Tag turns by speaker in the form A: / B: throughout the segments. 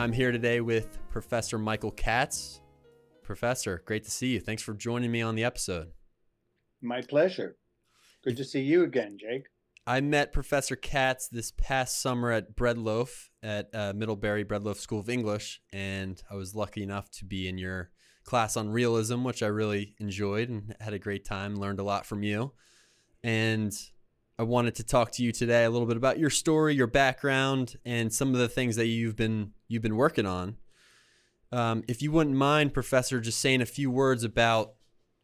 A: I'm here today with Professor Michael Katz. Professor, great to see you. Thanks for joining me on the episode.
B: My pleasure. Good to see you again, Jake.
A: I met Professor Katz this past summer at Breadloaf at uh, Middlebury Breadloaf School of English, and I was lucky enough to be in your class on realism, which I really enjoyed and had a great time, learned a lot from you. And I wanted to talk to you today a little bit about your story, your background, and some of the things that you've been you've been working on. Um, if you wouldn't mind, Professor, just saying a few words about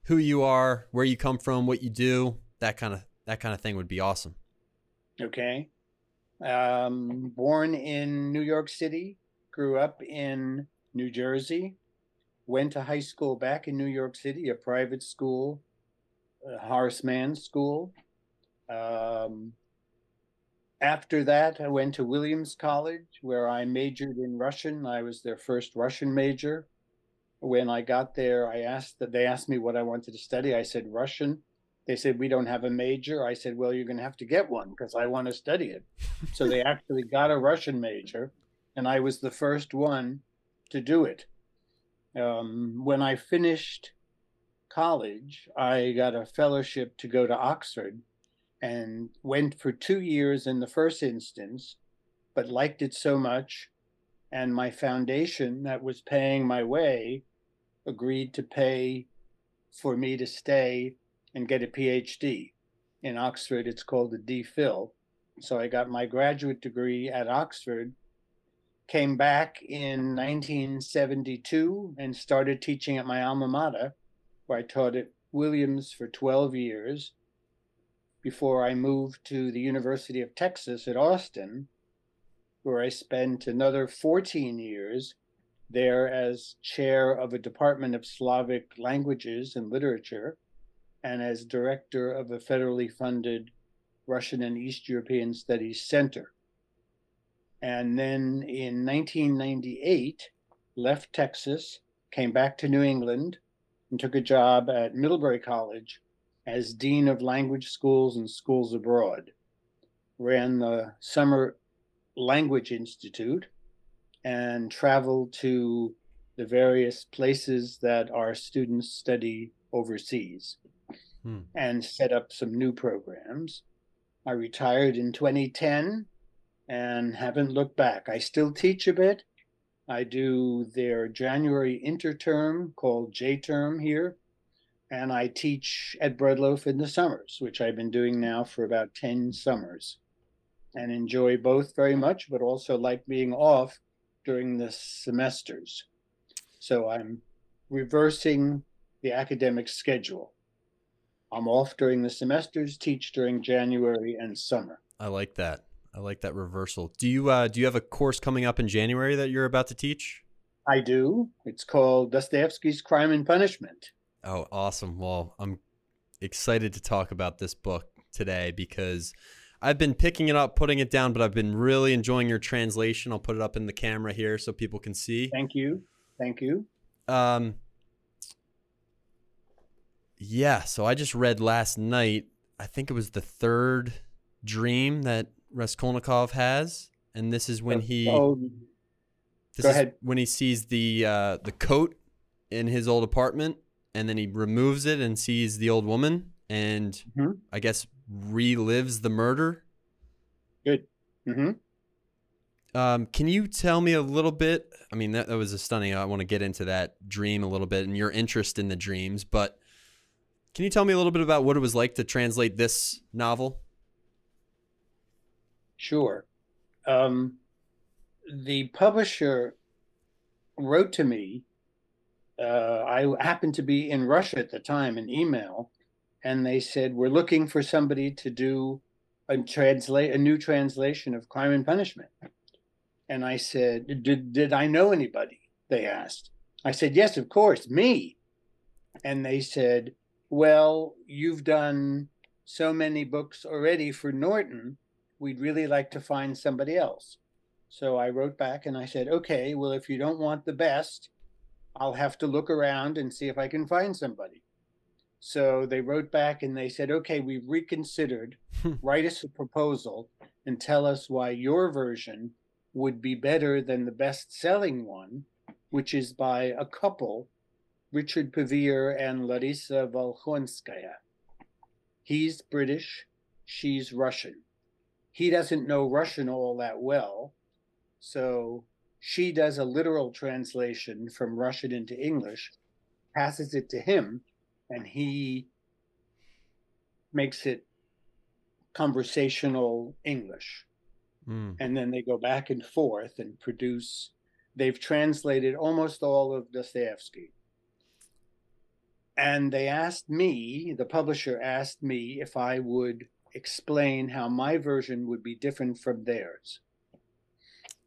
A: who you are, where you come from, what you do, that kind of that kind of thing would be awesome.
B: Okay. Um, born in New York City, grew up in New Jersey, went to high school back in New York City, a private school, Horace Mann School. Um, after that, I went to Williams College, where I majored in Russian. I was their first Russian major. When I got there, I asked that they asked me what I wanted to study. I said Russian. They said we don't have a major. I said, well, you're going to have to get one because I want to study it. so they actually got a Russian major, and I was the first one to do it. Um, when I finished college, I got a fellowship to go to Oxford and went for two years in the first instance, but liked it so much. And my foundation that was paying my way agreed to pay for me to stay and get a PhD. In Oxford, it's called a DPhil. So I got my graduate degree at Oxford, came back in 1972 and started teaching at my alma mater, where I taught at Williams for 12 years before I moved to the University of Texas at Austin, where I spent another 14 years there as chair of a department of Slavic languages and literature and as director of a federally funded Russian and East European Studies Center. And then in 1998, left Texas, came back to New England, and took a job at Middlebury College as Dean of Language Schools and Schools Abroad, ran the Summer Language Institute, and traveled to the various places that our students study overseas hmm. and set up some new programs. I retired in 2010 and haven't looked back. I still teach a bit. I do their January interterm called J term here and I teach at Breadloaf in the summers, which I've been doing now for about 10 summers and enjoy both very much, but also like being off during the semesters. So I'm reversing the academic schedule. I'm off during the semesters, teach during January and summer.
A: I like that. I like that reversal. Do you uh, do you have a course coming up in January that you're about to teach?
B: I do. It's called Dostoevsky's Crime and Punishment.
A: Oh, awesome. Well, I'm excited to talk about this book today because I've been picking it up, putting it down, but I've been really enjoying your translation. I'll put it up in the camera here so people can see.
B: Thank you. Thank you.
A: Um, yeah, so I just read last night, I think it was the third dream that Raskolnikov has, and this is when he oh, this go ahead. when he sees the uh, the coat in his old apartment and then he removes it and sees the old woman and mm-hmm. I guess relives the murder.
B: Good. Mm-hmm.
A: Um, can you tell me a little bit? I mean, that, that was a stunning. I want to get into that dream a little bit and your interest in the dreams, but can you tell me a little bit about what it was like to translate this novel?
B: Sure. Um, the publisher wrote to me uh, I happened to be in Russia at the time, an email, and they said we're looking for somebody to do a translate a new translation of Crime and Punishment. And I said, did did I know anybody? They asked. I said, yes, of course, me. And they said, well, you've done so many books already for Norton. We'd really like to find somebody else. So I wrote back and I said, okay, well, if you don't want the best, I'll have to look around and see if I can find somebody. So they wrote back and they said, okay, we've reconsidered. Write us a proposal and tell us why your version would be better than the best selling one, which is by a couple, Richard Pevear and Larissa Volkhonskaya. He's British, she's Russian. He doesn't know Russian all that well, so she does a literal translation from Russian into English, passes it to him, and he makes it conversational English.
A: Mm.
B: And then they go back and forth and produce. They've translated almost all of Dostoevsky. And they asked me, the publisher asked me if I would explain how my version would be different from theirs.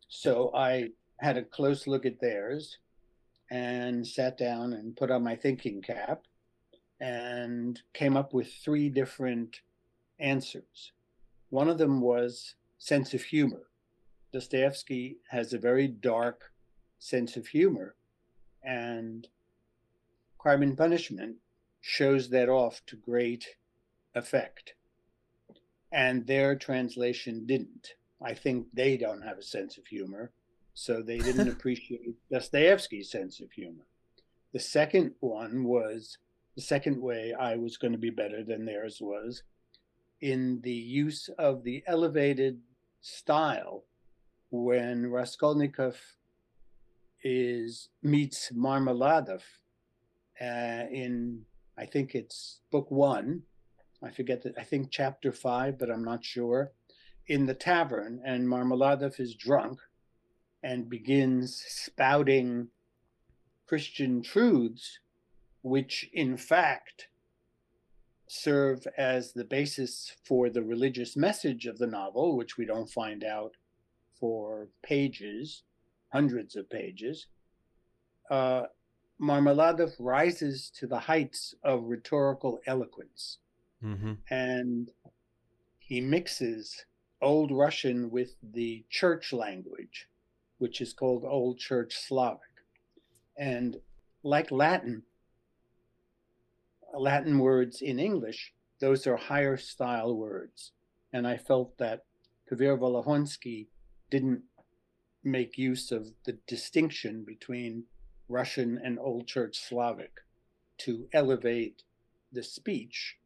B: So I had a close look at theirs and sat down and put on my thinking cap and came up with three different answers. One of them was sense of humor. Dostoevsky has a very dark sense of humor, and Crime and Punishment shows that off to great effect. And their translation didn't. I think they don't have a sense of humor, so they didn't appreciate Dostoevsky's sense of humor. The second one was the second way I was going to be better than theirs was in the use of the elevated style when Raskolnikov is meets Marmeladov uh, in I think it's book one. I forget that I think chapter five, but I'm not sure. In the tavern, and Marmeladov is drunk and begins spouting Christian truths, which in fact serve as the basis for the religious message of the novel, which we don't find out for pages, hundreds of pages, uh, Marmeladov rises to the heights of rhetorical eloquence.
A: Mm-hmm.
B: And he mixes Old Russian with the church language, which is called Old Church Slavic. And like Latin, Latin words in English, those are higher style words. And I felt that Pevear Volokhonsky didn't make use of the distinction between Russian and Old Church Slavic to elevate the speech,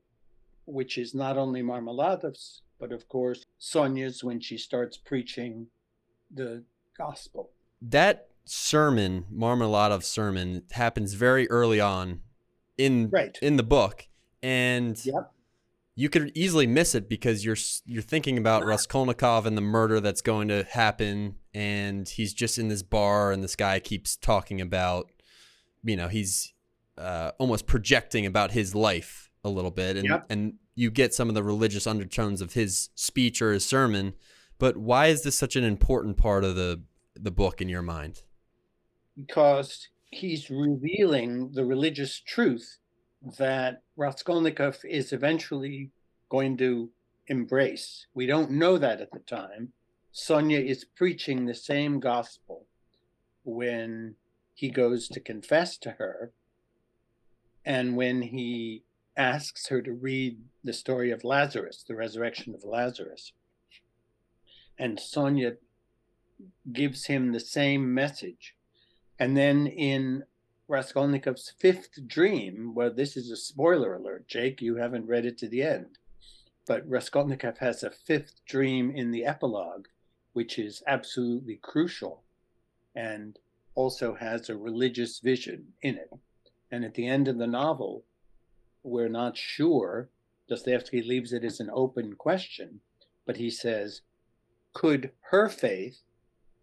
B: which is not only Marmeladov's, but of course Sonia's when she starts preaching the gospel.
A: That sermon, Marmeladov's sermon, happens very early on in
B: Right.
A: in the book, and
B: Yep.
A: you could easily miss it because you're you're thinking about Raskolnikov and the murder that's going to happen, and he's just in this bar, and this guy keeps talking about, you know, he's uh, almost projecting about his life a little bit, and
B: Yep.
A: and you get some of the religious undertones of his speech or his sermon. But why is this such an important part of the the book in your mind?
B: because he's revealing the religious truth that Raskolnikov is eventually going to embrace. We don't know that at the time. Sonia is preaching the same gospel when he goes to confess to her and when he asks her to read the story of Lazarus, the resurrection of Lazarus. And Sonia gives him the same message. And then in Raskolnikov's fifth dream, well, this is a spoiler alert, Jake, you haven't read it to the end. But Raskolnikov has a fifth dream in the epilogue, which is absolutely crucial and also has a religious vision in it. And at the end of the novel, we're not sure. Dostoevsky leaves it as an open question, but he says, could her faith,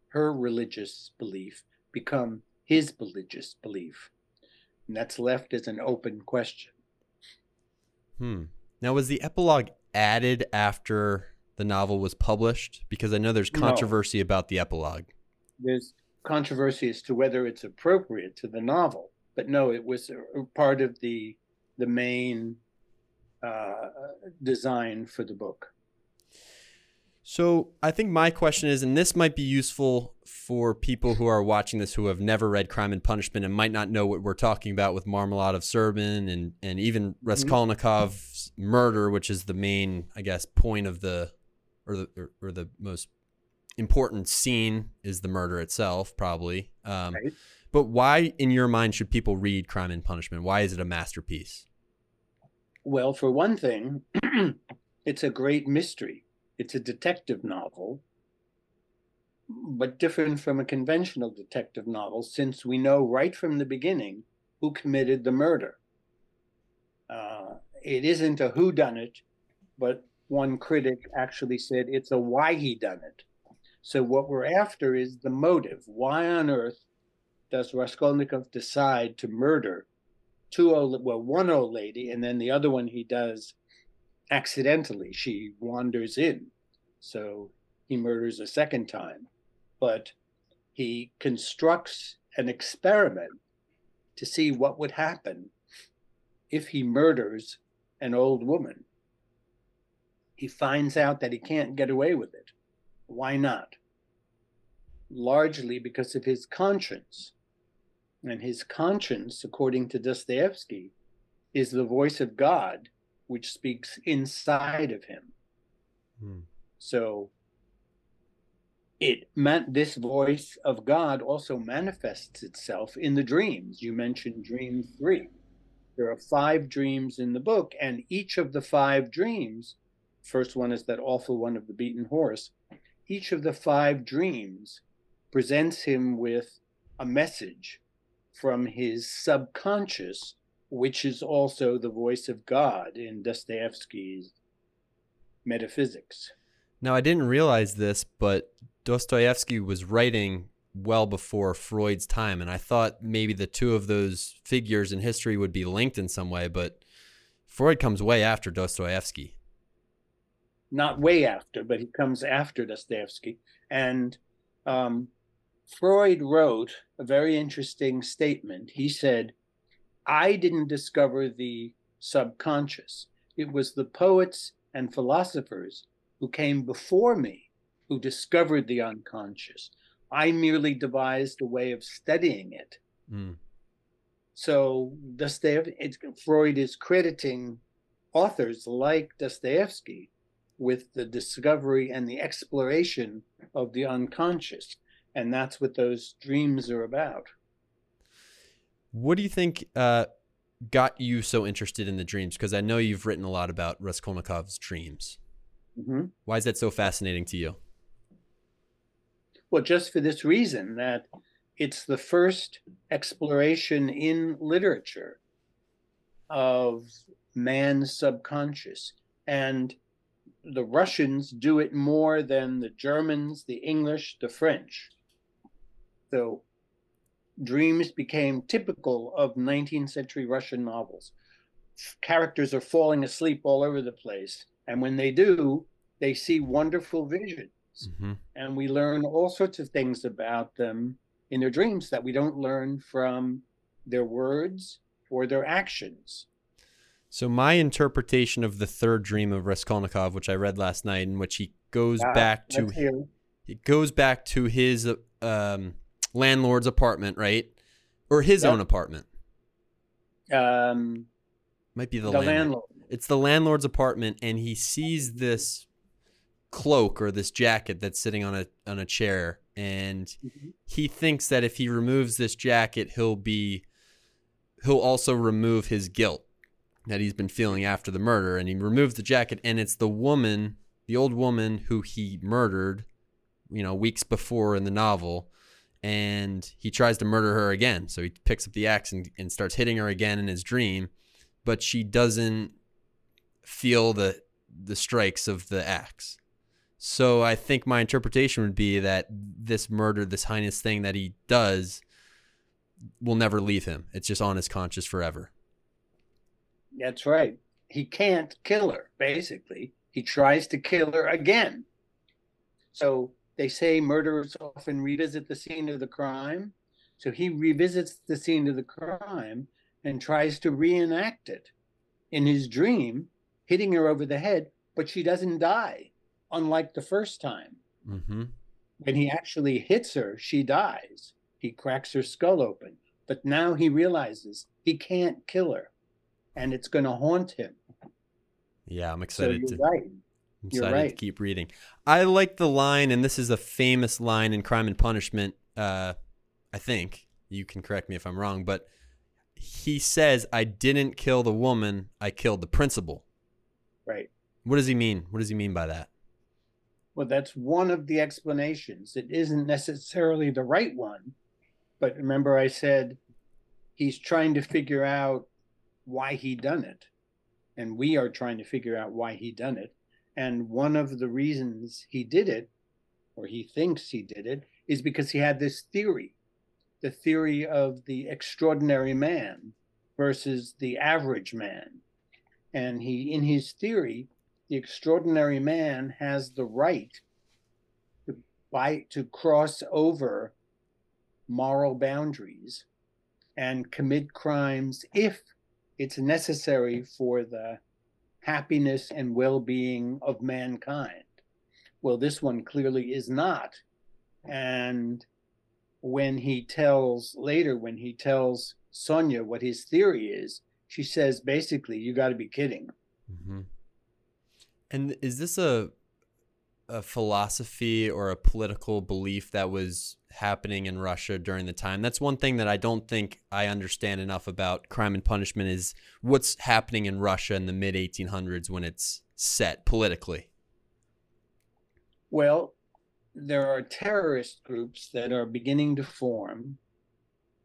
B: her religious belief, become his religious belief? And that's left as an open question.
A: Hmm. Now, was the epilogue added after the novel was published? Because I know there's
B: No.
A: controversy about the epilogue.
B: There's controversy as to whether it's appropriate to the novel, but no, it was part of the the main uh, design for the book.
A: So I think my question is, and this might be useful for people who are watching this who have never read Crime and Punishment and might not know what we're talking about with Marmeladov Serbin and and even Raskolnikov's murder, which is the main, I guess, point of the or the or, or the most important scene is the murder itself, probably. Um,
B: Right.
A: But why, in your mind, should people read Crime and Punishment? Why is it a masterpiece?
B: Well, for one thing, it's a great mystery. It's a detective novel, but different from a conventional detective novel since we know right from the beginning who committed the murder. Uh, it isn't a who done it, but one critic actually said it's a why he done it. So what we're after is the motive. Why on earth does Raskolnikov decide to murder two old well one old lady and then the other one he does accidentally she wanders in. So he murders a second time but he constructs an experiment to see what would happen if he murders an old woman. He finds out that he can't get away with it. Why not? Largely because of his conscience. And his conscience, according to Dostoevsky, is the voice of God, which speaks inside of him.
A: Hmm.
B: So it meant this voice of God also manifests itself in the dreams. You mentioned dream three. There are five dreams in the book, and each of the five dreams, first one is that awful one of the beaten horse, each of the five dreams presents him with a message from his subconscious, which is also the voice of God in Dostoevsky's metaphysics.
A: Now, I didn't realize this, but Dostoevsky was writing well before Freud's time, and I thought maybe the two of those figures in history would be linked in some way, but Freud comes way after Dostoevsky.
B: Not way after, but he comes after Dostoevsky. And um, Freud wrote a very interesting statement. He said, I didn't discover the subconscious. It was the poets and philosophers who came before me who discovered the unconscious. I merely devised a way of studying it.
A: Mm.
B: So Dostoevsky, Freud is crediting authors like Dostoevsky with the discovery and the exploration of the unconscious. And that's what those dreams are about.
A: What do you think uh, got you so interested in the dreams? Because I know you've written a lot about Raskolnikov's dreams.
B: Mm-hmm.
A: Why is that so fascinating to you?
B: Well, just for this reason that it's the first exploration in literature of man's subconscious. And the Russians do it more than the Germans, the English, the French. So dreams became typical of 19th century Russian novels. Characters are falling asleep all over the place. And when they do, they see wonderful visions.
A: Mm-hmm.
B: And we learn all sorts of things about them in their dreams that we don't learn from their words or their actions.
A: So my interpretation of the third dream of Raskolnikov, which I read last night, in which he goes
B: Ah,
A: back to it goes back to his um, landlord's apartment, right, or his
B: Yep.
A: own apartment.
B: Um,
A: Might be the,
B: the
A: landlord.
B: landlord.
A: It's the landlord's apartment, and he sees this cloak or this jacket that's sitting on a on a chair, and
B: Mhm.
A: he thinks that if he removes this jacket, he'll be he'll also remove his guilt that he's been feeling after the murder. And he removes the jacket, and it's the woman, the old woman who he murdered, you know, weeks before in the novel. And he tries to murder her again. So he picks up the axe and, and starts hitting her again in his dream, but she doesn't feel the the strikes of the axe. So I think my interpretation would be that this murder, this heinous thing that he does, will never leave him. It's just on his conscience forever.
B: That's right. He can't kill her, basically. He tries to kill her again. So they say murderers often revisit the scene of the crime. So he revisits the scene of the crime and tries to reenact it in his dream, hitting her over the head, but she doesn't die, unlike the first time.
A: Mm-hmm.
B: When he actually hits her, she dies. He cracks her skull open. But now he realizes he can't kill her and it's going to haunt him.
A: Yeah, I'm excited.
B: So you're
A: to.
B: right.
A: I'm
B: You're
A: excited to keep reading. I like the line, and this is a famous line in Crime and Punishment. Uh, I think you can correct me if I'm wrong, but he says, "I didn't kill the woman. I killed the principle."
B: Right.
A: What does he mean? What does he mean by that?
B: Well, that's one of the explanations. It isn't necessarily the right one, but remember I said he's trying to figure out why he done it. And we are trying to figure out why he done it. And one of the reasons he did it, or he thinks he did it, is because he had this theory, the theory of the extraordinary man versus the average man. And he in his theory, the extraordinary man has the right to by to cross over moral boundaries and commit crimes if it's necessary for the happiness and well-being of mankind. Well this one clearly is not. And when he tells later when he tells sonia what his theory is she says basically you got to be kidding.
A: Hmm And is this a a philosophy or a political belief that was happening in Russia during the time? That's one thing that I don't think I understand enough about Crime and Punishment is what's happening in Russia in the mid 1800s when it's set politically.
B: Well, there are terrorist groups that are beginning to form,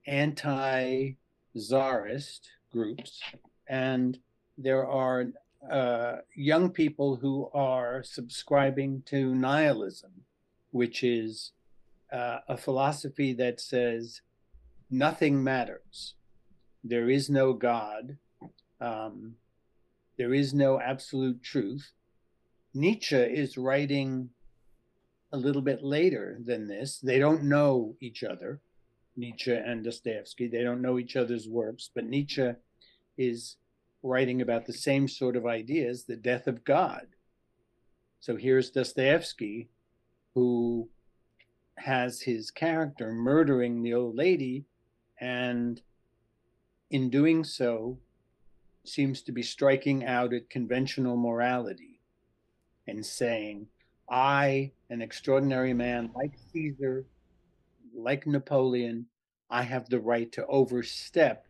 B: anti czarist groups, and there are uh, young people who are subscribing to nihilism, which is uh, a philosophy that says nothing matters. There is no God. Um, there is no absolute truth. Nietzsche is writing a little bit later than this. They don't know each other, Nietzsche and Dostoevsky. They don't know each other's works, but Nietzsche is writing about the same sort of ideas the death of God. So here's Dostoevsky, who has his character murdering the old lady, and in doing so, seems to be striking out at conventional morality and saying, I, an extraordinary man like Caesar, like Napoleon, I have the right to overstep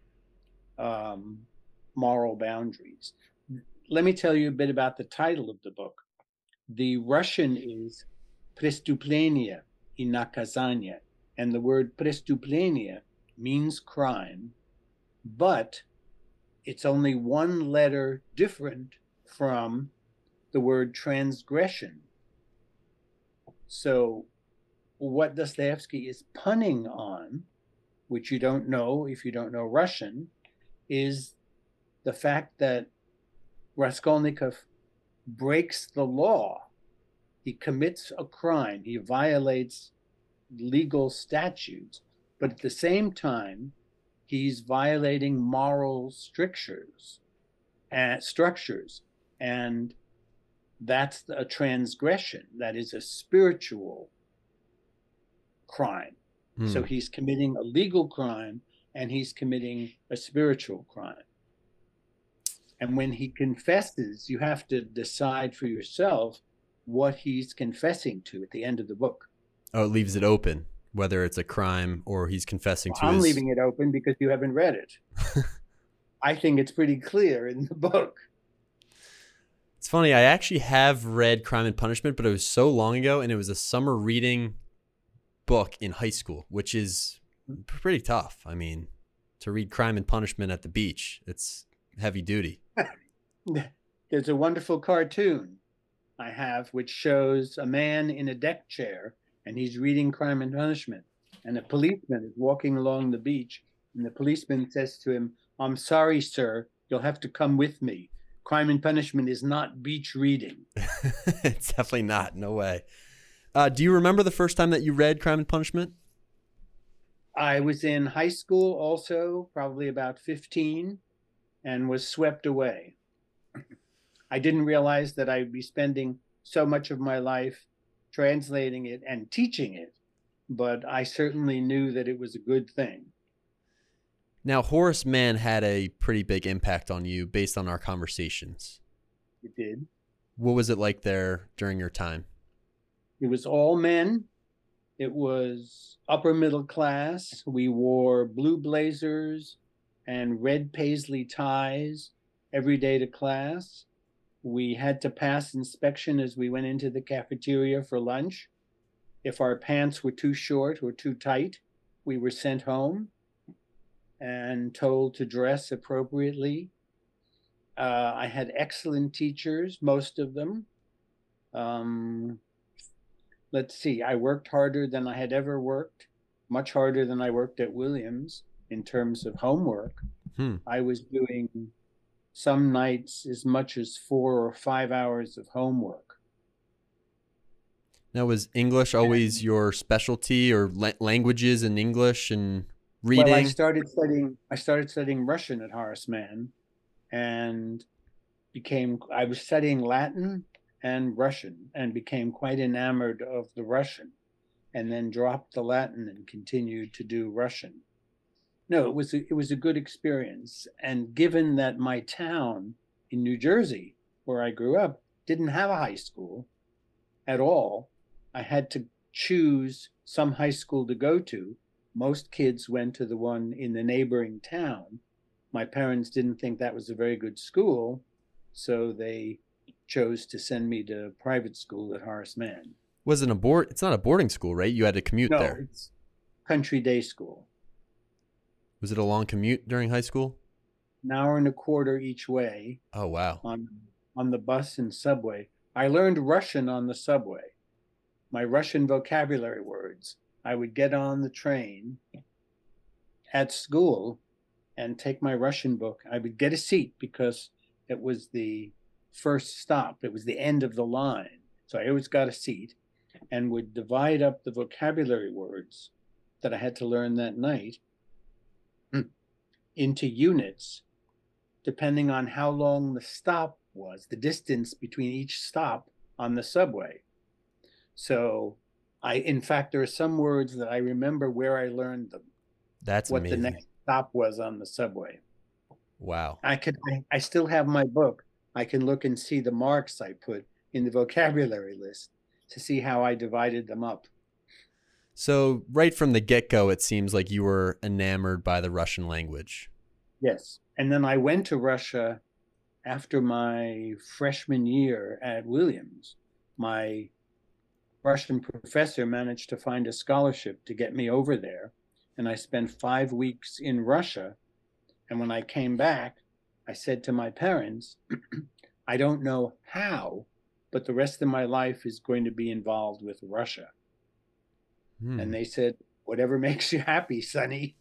B: um, moral boundaries. Let me tell you a bit about the title of the book. The Russian is Prestuplenia i Nakazania, and the word Prestuplenia means crime, but it's only one letter different from the word transgression. So, what Dostoevsky is punning on, which you don't know if you don't know Russian, is the fact that Raskolnikov breaks the law. He commits a crime, he violates legal statutes, but at the same time, he's violating moral strictures and structures. And that's a transgression. That is a spiritual crime.
A: Hmm.
B: so he's committing a legal crime and he's committing a spiritual crime and when he confesses you have to decide for yourself what he's confessing to at the end of the book
A: oh, it leaves it open whether it's a crime or he's confessing to
B: i'm
A: his.
B: leaving it open because you haven't read it i think it's pretty clear in the book
A: It's funny. I actually have read Crime and Punishment, but it was so long ago, and it was a summer reading book in high school, which is pretty tough. I mean, to read Crime and Punishment at the beach, it's heavy duty.
B: There's a wonderful cartoon I have which shows a man in a deck chair and he's reading Crime and Punishment. And a policeman is walking along the beach, and the policeman says to him, I'm sorry, sir, you'll have to come with me. Crime and Punishment is not beach reading.
A: it's definitely not. No way. Uh, do you remember the first time that you read Crime and Punishment?
B: I was in high school also, probably about 15, and was swept away. I didn't realize that I'd be spending so much of my life translating it and teaching it, but I certainly knew that it was a good thing.
A: Now, Horace Mann had a pretty big impact on you based on our conversations.
B: It did.
A: What was it like there during your time?
B: It was all men. It was upper middle class. We wore blue blazers and red paisley ties every day to class. We had to pass inspection as we went into the cafeteria for lunch. If our pants were too short or too tight, we were sent home and told to dress appropriately. Uh, I had excellent teachers, most of them. Um, let's see, I worked harder than I had ever worked, much harder than I worked at Williams in terms of homework.
A: Hmm.
B: I was doing some nights as much as four or five hours of homework.
A: Now, was English always your specialty, or la- languages in English and reading?
B: Well, I started studying. I started studying Russian at Horace Mann, and became. I was studying Latin and Russian, and became quite enamored of the Russian, and then dropped the Latin and continued to do Russian. No, it was a, it was a good experience, and given that my town in New Jersey, where I grew up, didn't have a high school at all, I had to choose some high school to go to most kids went to the one in the neighboring town. My parents didn't think that was a very good school, so they chose to send me to private school at Horace Mann.
A: Wasn't a board? It's not a boarding school, right? You had to commute
B: No,
A: there.
B: it's country day school.
A: Was it a long commute during high school?
B: An hour and a quarter each way
A: Oh wow.
B: on on the bus and subway. I learned Russian on the subway. My Russian vocabulary words. I would get on the train at school and take my Russian book. I would get a seat because it was the first stop, it was the end of the line. So I always got a seat and would divide up the vocabulary words that I had to learn that night into units depending on how long the stop was, the distance between each stop on the subway. So I in fact there are some words that I remember where I learned them,
A: That's
B: what
A: amazing.
B: the next stop was on the subway.
A: Wow.
B: I could I, I still have my book. I can look and see the marks I put in the vocabulary list to see how I divided them up.
A: So right from the get go, it seems like you were enamored by the Russian language.
B: Yes. And then I went to Russia after my freshman year at Williams. My Russian professor managed to find a scholarship to get me over there. And I spent five weeks in Russia. And when I came back, I said to my parents, I don't know how, but the rest of my life is going to be involved with Russia.
A: Hmm.
B: And they said, Whatever makes you happy, Sonny.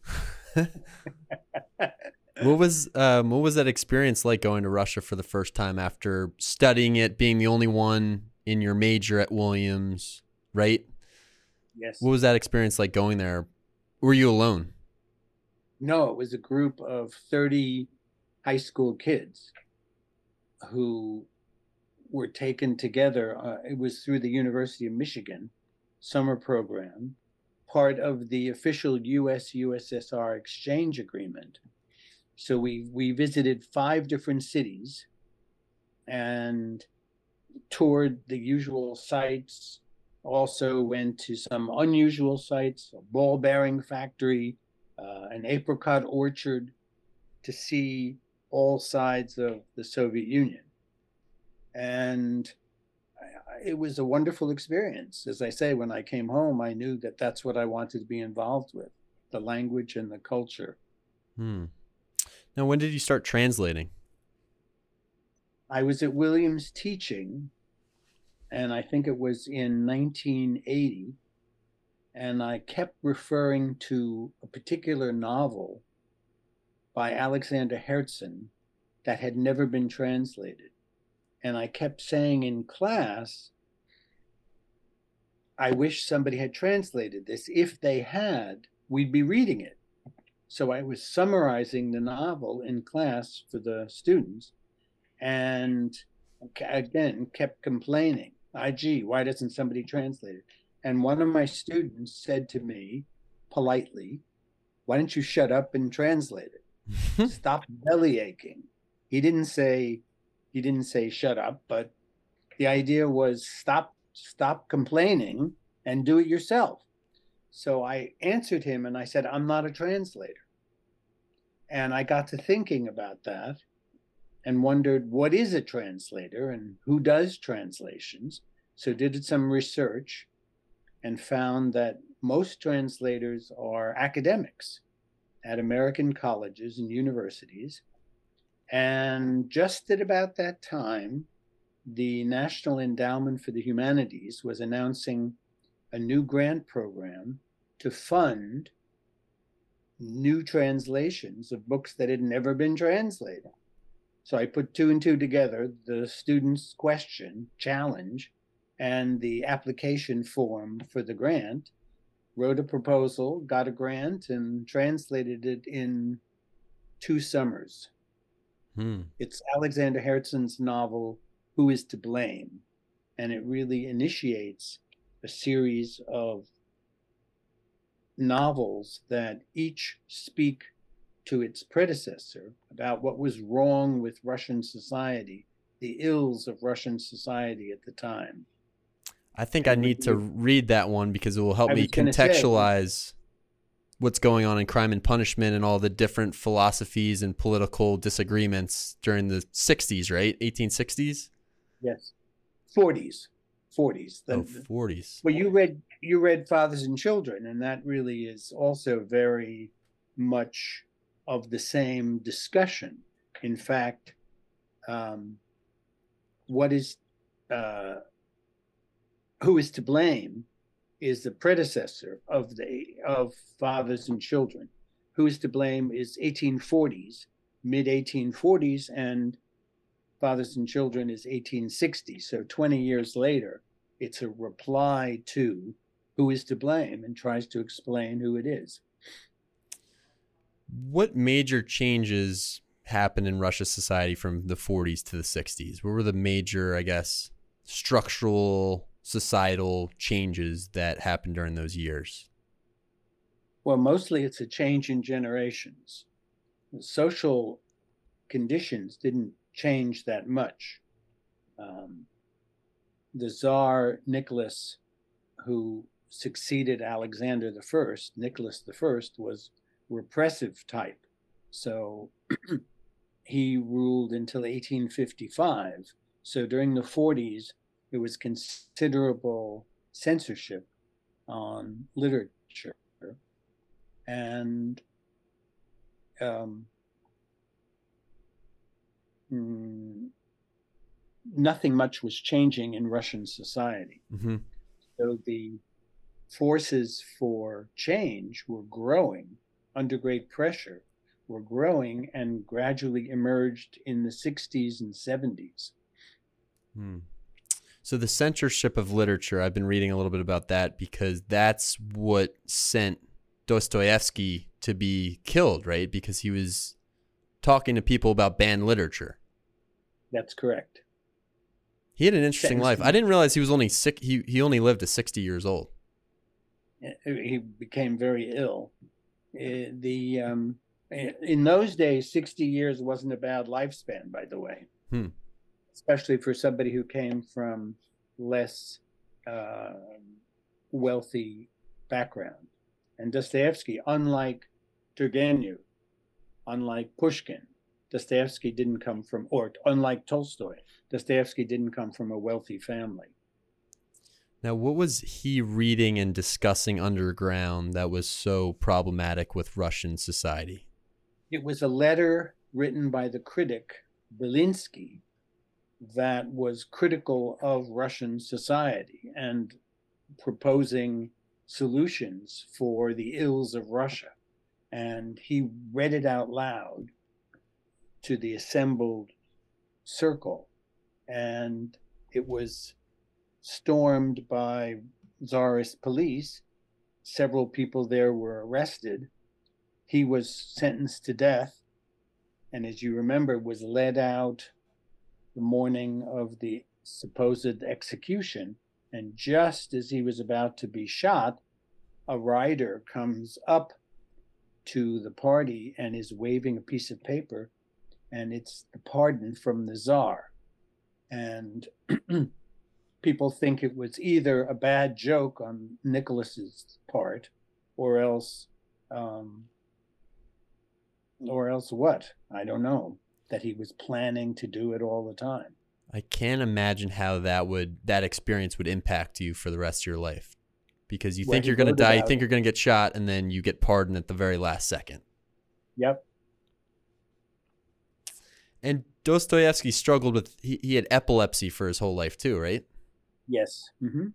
A: what was um, what was that experience like going to Russia for the first time after studying it, being the only one in your major at Williams, right?
B: Yes.
A: What was that experience like going there? Were you alone?
B: No, it was a group of 30 high school kids who were taken together. Uh, it was through the University of Michigan summer program, part of the official US USSR exchange agreement. So we, we visited five different cities and toured the usual sites, also went to some unusual sites, a ball bearing factory, uh, an apricot orchard to see all sides of the Soviet Union. And it was a wonderful experience. As I say, when I came home, I knew that that's what I wanted to be involved with the language and the culture.
A: Hmm. Now, when did you start translating?
B: I was at Williams teaching, and I think it was in 1980. And I kept referring to a particular novel by Alexander Herzen that had never been translated. And I kept saying in class, I wish somebody had translated this. If they had, we'd be reading it. So I was summarizing the novel in class for the students and again kept complaining i gee why doesn't somebody translate it and one of my students said to me politely why don't you shut up and translate it stop belly aching he didn't say he didn't say shut up but the idea was stop stop complaining and do it yourself. So I answered him and I said, I'm not a translator. And I got to thinking about that and wondered what is a translator and who does translations. So did some research and found that most translators are academics at American colleges and universities. And just at about that time, the National Endowment for the Humanities was announcing a new grant program to fund new translations of books that had never been translated. So I put two and two together the student's question, challenge, and the application form for the grant, wrote a proposal, got a grant, and translated it in two summers. Hmm. It's Alexander Herzen's novel, Who is to Blame? And it really initiates a series of novels that each speak to its predecessor about what was wrong with Russian society, the ills of Russian society at the time.
A: I think I need to read that one because it will help me contextualize say, what's going on in crime and punishment and all the different philosophies and political disagreements during the 60s, right? 1860s?
B: Yes. 40s. 40s.
A: The, oh, 40s.
B: Well, you read you read Fathers and Children and that really is also very much of the same discussion. In fact, um, what is uh, who is to blame is the predecessor of the of fathers and children. Who is to blame is 1840s, mid 1840s, and fathers and children is 1860. So 20 years later, it's a reply to who is to blame and tries to explain who it is
A: what major changes happened in Russia society from the 40s to the 60s? What were the major, I guess, structural, societal changes that happened during those years?
B: Well, mostly it's a change in generations. The social conditions didn't change that much. Um, the Tsar Nicholas, who succeeded Alexander I, Nicholas I, was repressive type. So he ruled until 1855. So during the 40s, there was considerable censorship on literature. And um, mm, nothing much was changing in Russian society. Mm-hmm. So the forces for change were growing under great pressure were growing and gradually emerged in the 60s and 70s.
A: Hmm. So, the censorship of literature, I've been reading a little bit about that because that's what sent Dostoevsky to be killed, right? Because he was talking to people about banned literature.
B: That's correct.
A: He had an interesting life. I didn't realize he was only sick. He, he only lived to 60 years old.
B: He became very ill Eh, the um, in those days, 60 years wasn't a bad lifespan, by the way, hmm. Especially for somebody who came from less uh, wealthy background. And Dostoevsky, unlike Turgenev, unlike Pushkin, Dostoevsky didn't come from, or unlike Tolstoy, Dostoevsky didn't come from a wealthy family.
A: Now, what was he reading and discussing underground that was so problematic with Russian society?
B: It was a letter written by the critic Belinsky that was critical of Russian society and proposing solutions for the ills of Russia. And he read it out loud to the assembled circle. And it was stormed by Tsarist police. Several people there were arrested. He was sentenced to death, and as you remember, was led out the morning of the supposed execution. And just as he was about to be shot, a rider comes up to the party and is waving a piece of paper, and it's the pardon from the czar. And people think it was either a bad joke on Nicholas's part, or else, um, or else what? I don't know. That he was planning to do it all the time.
A: I can't imagine how that would that experience would impact you for the rest of your life, because you think you're going to die, you think you're going to get shot, and then you get pardoned at the very last second.
B: Yep.
A: And Dostoevsky struggled with he, he had epilepsy for his whole life too, right?
B: Yes. Mm-hmm.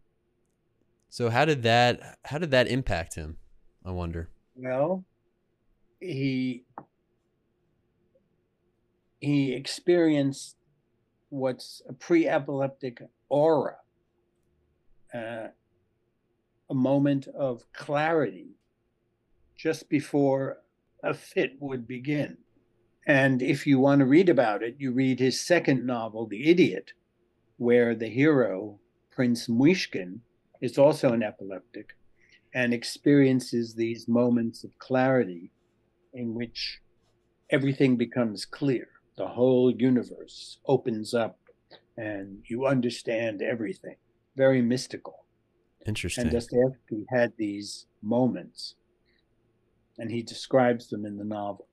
A: So how did that how did that impact him? I wonder.
B: Well, he he experienced what's a pre-epileptic aura, uh, a moment of clarity just before a fit would begin. And if you want to read about it, you read his second novel, The Idiot, where the hero, Prince Muishkin, is also an epileptic and experiences these moments of clarity in which everything becomes clear. The whole universe opens up and you understand everything. Very mystical.
A: Interesting.
B: And Dostoevsky had these moments and he describes them in the novel.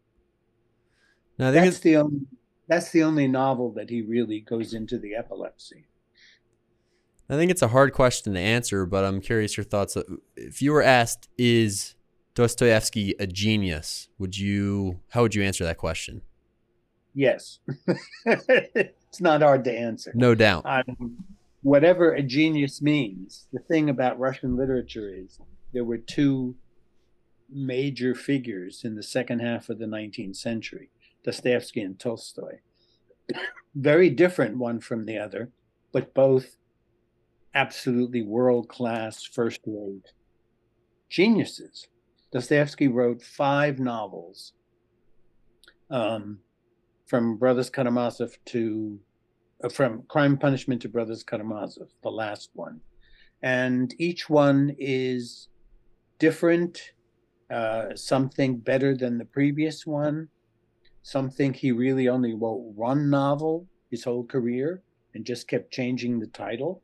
A: now,
B: That's
A: it's,
B: the only that's the only novel that he really goes into the epilepsy.
A: I think it's a hard question to answer, but I'm curious your thoughts. Uh, if you were asked, "Is Dostoevsky a genius?" Would you how would you answer that question?
B: Yes. it's not hard to answer.
A: No doubt.
B: um, whatever a genius means, the thing about Russian literature is there were two major figures in the second half of the 19th century Dostoevsky and Tolstoy. Very different one from the other, but both absolutely world class, first rate geniuses. Dostoevsky wrote five novels um, from Brothers Karamazov to uh, from Crime Punishment to Brothers Karamazov, the last one. And each one is different, uh, something better than the previous one. Something he really only wrote one novel his whole career and just kept changing the title,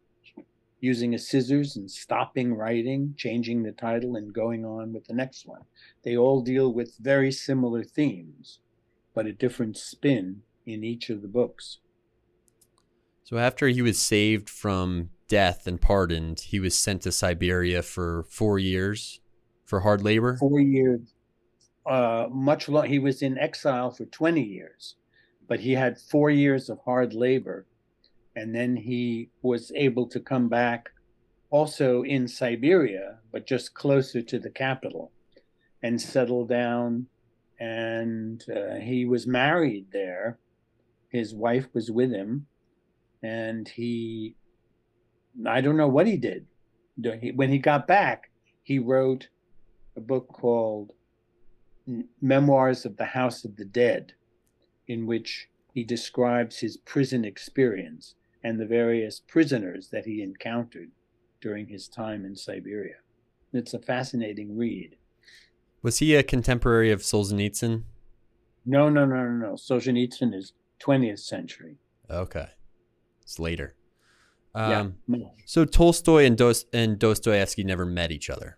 B: using a scissors and stopping writing, changing the title, and going on with the next one. They all deal with very similar themes, but a different spin in each of the books.
A: So after he was saved from death and pardoned, he was sent to Siberia for four years for hard labor.
B: Four years, uh, much long. He was in exile for 20 years, but he had four years of hard labor. And then he was able to come back also in Siberia, but just closer to the capital and settle down. And uh, he was married there. His wife was with him. And he, I don't know what he did. When he got back, he wrote a book called Memoirs of the House of the Dead, in which he describes his prison experience and the various prisoners that he encountered during his time in Siberia. It's a fascinating read.
A: Was he a contemporary of Solzhenitsyn?
B: No, no, no, no, no. Solzhenitsyn is 20th century.
A: Okay, it's later.
B: Yeah.
A: Um, So Tolstoy and, Dos- and Dostoevsky never met each other.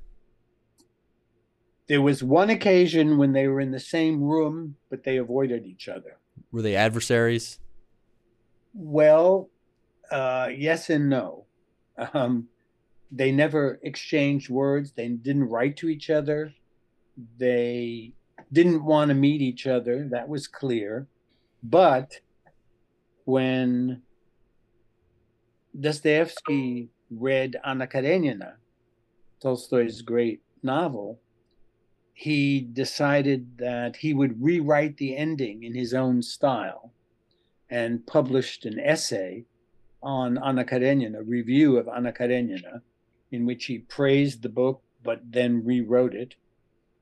B: There was one occasion when they were in the same room, but they avoided each other.
A: Were they adversaries?
B: Well, uh, yes and no. Um, they never exchanged words. They didn't write to each other. They didn't want to meet each other. That was clear. But when Dostoevsky read Anna Karenina, Tolstoy's great novel, he decided that he would rewrite the ending in his own style and published an essay on Anna Karenina, a review of Anna Karenina, in which he praised the book but then rewrote it.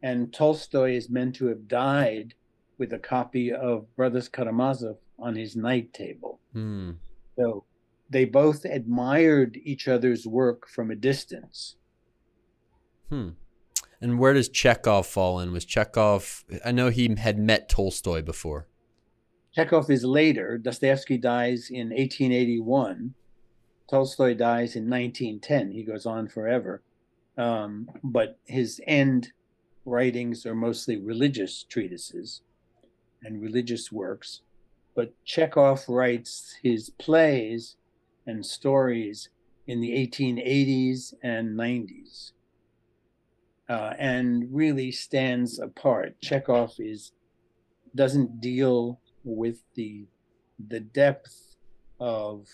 B: And Tolstoy is meant to have died with a copy of Brothers Karamazov on his night table.
A: Hmm.
B: So they both admired each other's work from a distance.
A: Hmm. And where does Chekhov fall in? Was Chekhov? I know he had met Tolstoy before.
B: Chekhov is later. Dostoevsky dies in 1881. Tolstoy dies in 1910. He goes on forever. Um, but his end writings are mostly religious treatises and religious works. But Chekhov writes his plays and stories in the 1880s and 90s uh, and really stands apart. Chekhov is doesn't deal with the the depth of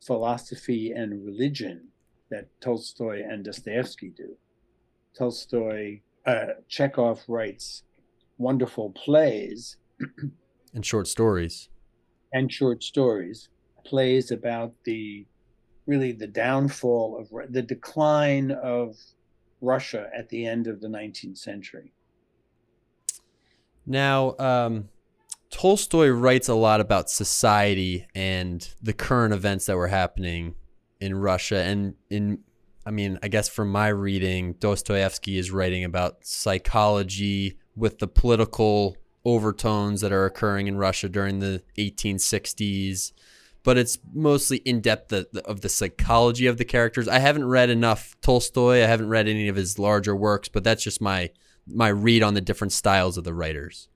B: philosophy and religion that Tolstoy and Dostoevsky do. Tolstoy, uh, Chekhov writes wonderful plays
A: and short stories.
B: And short stories, plays about the really the downfall of the decline of Russia at the end of the 19th century.
A: Now, um, Tolstoy writes a lot about society and the current events that were happening in Russia. And in, I mean, I guess from my reading, Dostoevsky is writing about psychology with the political overtones that are occurring in Russia during the 1860s. But it's mostly in depth of the, of the psychology of the characters. I haven't read enough Tolstoy. I haven't read any of his larger works, but that's just my my read on the different styles of the writers.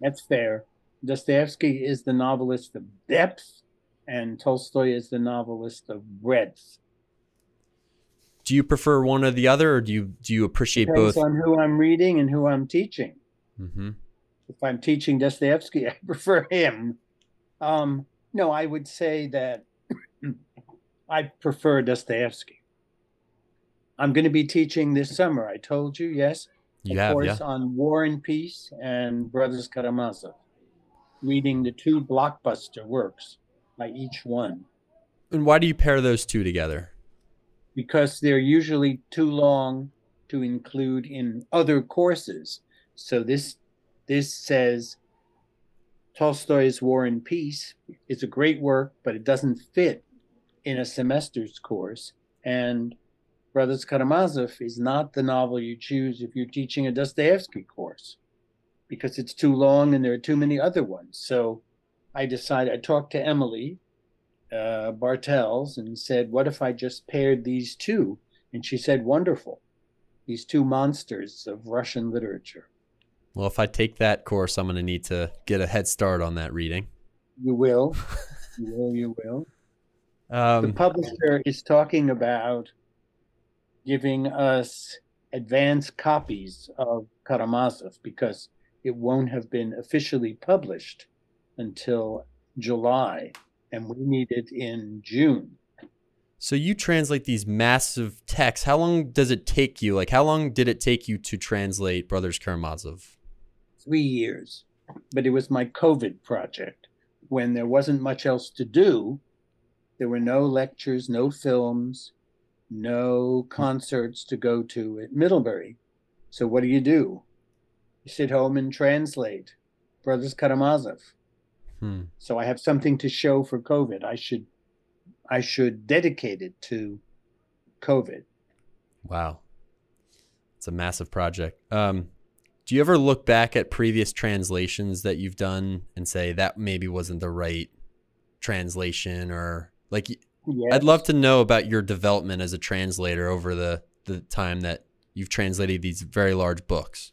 B: That's fair. Dostoevsky is the novelist of depth, and Tolstoy is the novelist of breadth.
A: Do you prefer one or the other, or do you do you appreciate
B: Depends
A: both?
B: On who I'm reading and who I'm teaching.
A: Mm-hmm.
B: If I'm teaching Dostoevsky, I prefer him. Um, no, I would say that I prefer Dostoevsky. I'm going to be teaching this summer. I told you, yes.
A: You have,
B: course,
A: yeah.
B: on War and Peace and Brothers Karamazov, reading the two blockbuster works by each one.
A: And why do you pair those two together?
B: Because they're usually too long to include in other courses. So this this says Tolstoy's War and Peace is a great work, but it doesn't fit in a semester's course. And Brothers Karamazov is not the novel you choose if you're teaching a Dostoevsky course because it's too long and there are too many other ones. So I decided, I talked to Emily uh, Bartels and said, What if I just paired these two? And she said, Wonderful. These two monsters of Russian literature.
A: Well, if I take that course, I'm going to need to get a head start on that reading.
B: You will. you will. You will.
A: Um,
B: the publisher is talking about giving us advanced copies of Karamazov because it won't have been officially published until July, and we need it in June.
A: So you translate these massive texts. How long does it take you? Like, how long did it take you to translate Brothers Karamazov?
B: Three years, but it was my COVID project when there wasn't much else to do. There were no lectures, no films, no concerts to go to at Middlebury. So what do you do? You sit home and translate Brothers Karamazov.
A: Hmm.
B: So I have something to show for COVID. I should I should dedicate it to COVID.
A: Wow. It's a massive project. Um, do you ever look back at previous translations that you've done and say that maybe wasn't the right translation or like
B: Yes.
A: I'd love to know about your development as a translator over the, the time that you've translated these very large books.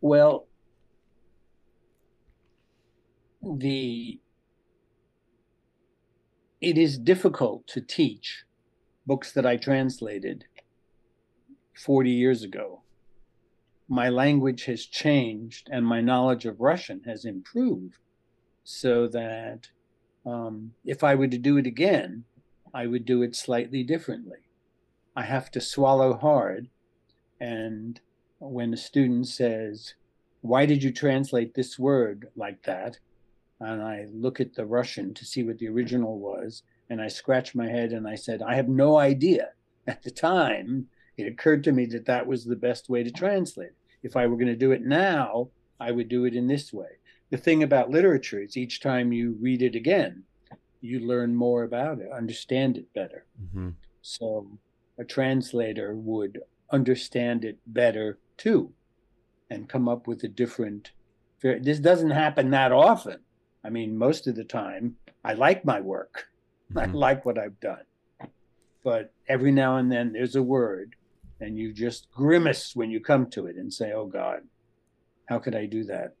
B: Well, the it is difficult to teach books that I translated 40 years ago. My language has changed and my knowledge of Russian has improved so that um, if I were to do it again, I would do it slightly differently. I have to swallow hard. And when a student says, Why did you translate this word like that? And I look at the Russian to see what the original was, and I scratch my head and I said, I have no idea. At the time, it occurred to me that that was the best way to translate. If I were going to do it now, I would do it in this way the thing about literature is each time you read it again, you learn more about it, understand it better.
A: Mm-hmm.
B: So a translator would understand it better too and come up with a different. This doesn't happen that often. I mean, most of the time, I like my work. I
A: Mhm.
B: like what I've done. But every now and then there's a word, and you just grimace when you come to it and say, "Oh God, how could I do that?"